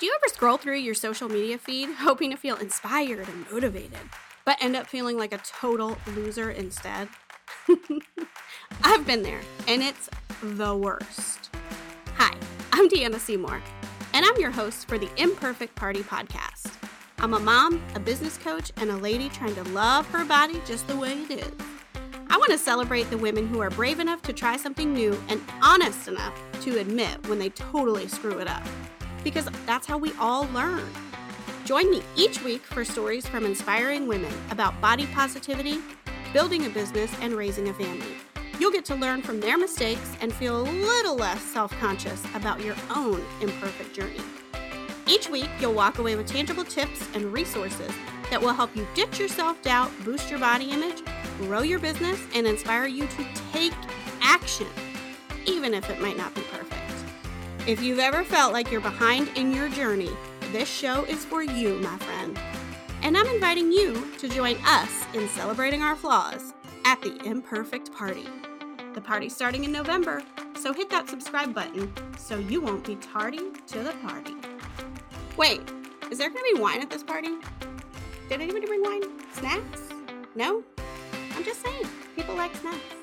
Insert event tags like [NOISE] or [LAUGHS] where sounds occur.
Do you ever scroll through your social media feed [LAUGHS] hoping to feel inspired and motivated, but end up feeling like a total loser instead? [LAUGHS] I've been there, and it's the worst. Hi, I'm Deanna Seymour, and I'm your host for the Imperfect Party podcast. I'm a mom, a business coach, and a lady trying to love her body just the way it is. I want to celebrate the women who are brave enough to try something new and honest enough to admit when they totally screw it up because that's how we all learn. Join me each week for stories from inspiring women about body positivity, building a business, and raising a family. You'll get to learn from their mistakes and feel a little less self conscious about your own imperfect journey. Each week, you'll walk away with tangible tips and resources that will help you ditch your self doubt, boost your body image, grow your business, and inspire you to take action, even if it might not be perfect. If you've ever felt like you're behind in your journey, this show is for you, my friend. And I'm inviting you to join us in celebrating our flaws at the Imperfect Party. The party's starting in November, so hit that subscribe button so you won't be tardy to the party. Wait, is there gonna be wine at this party? Did anybody bring wine? Snacks? No? I'm just saying, people like snacks.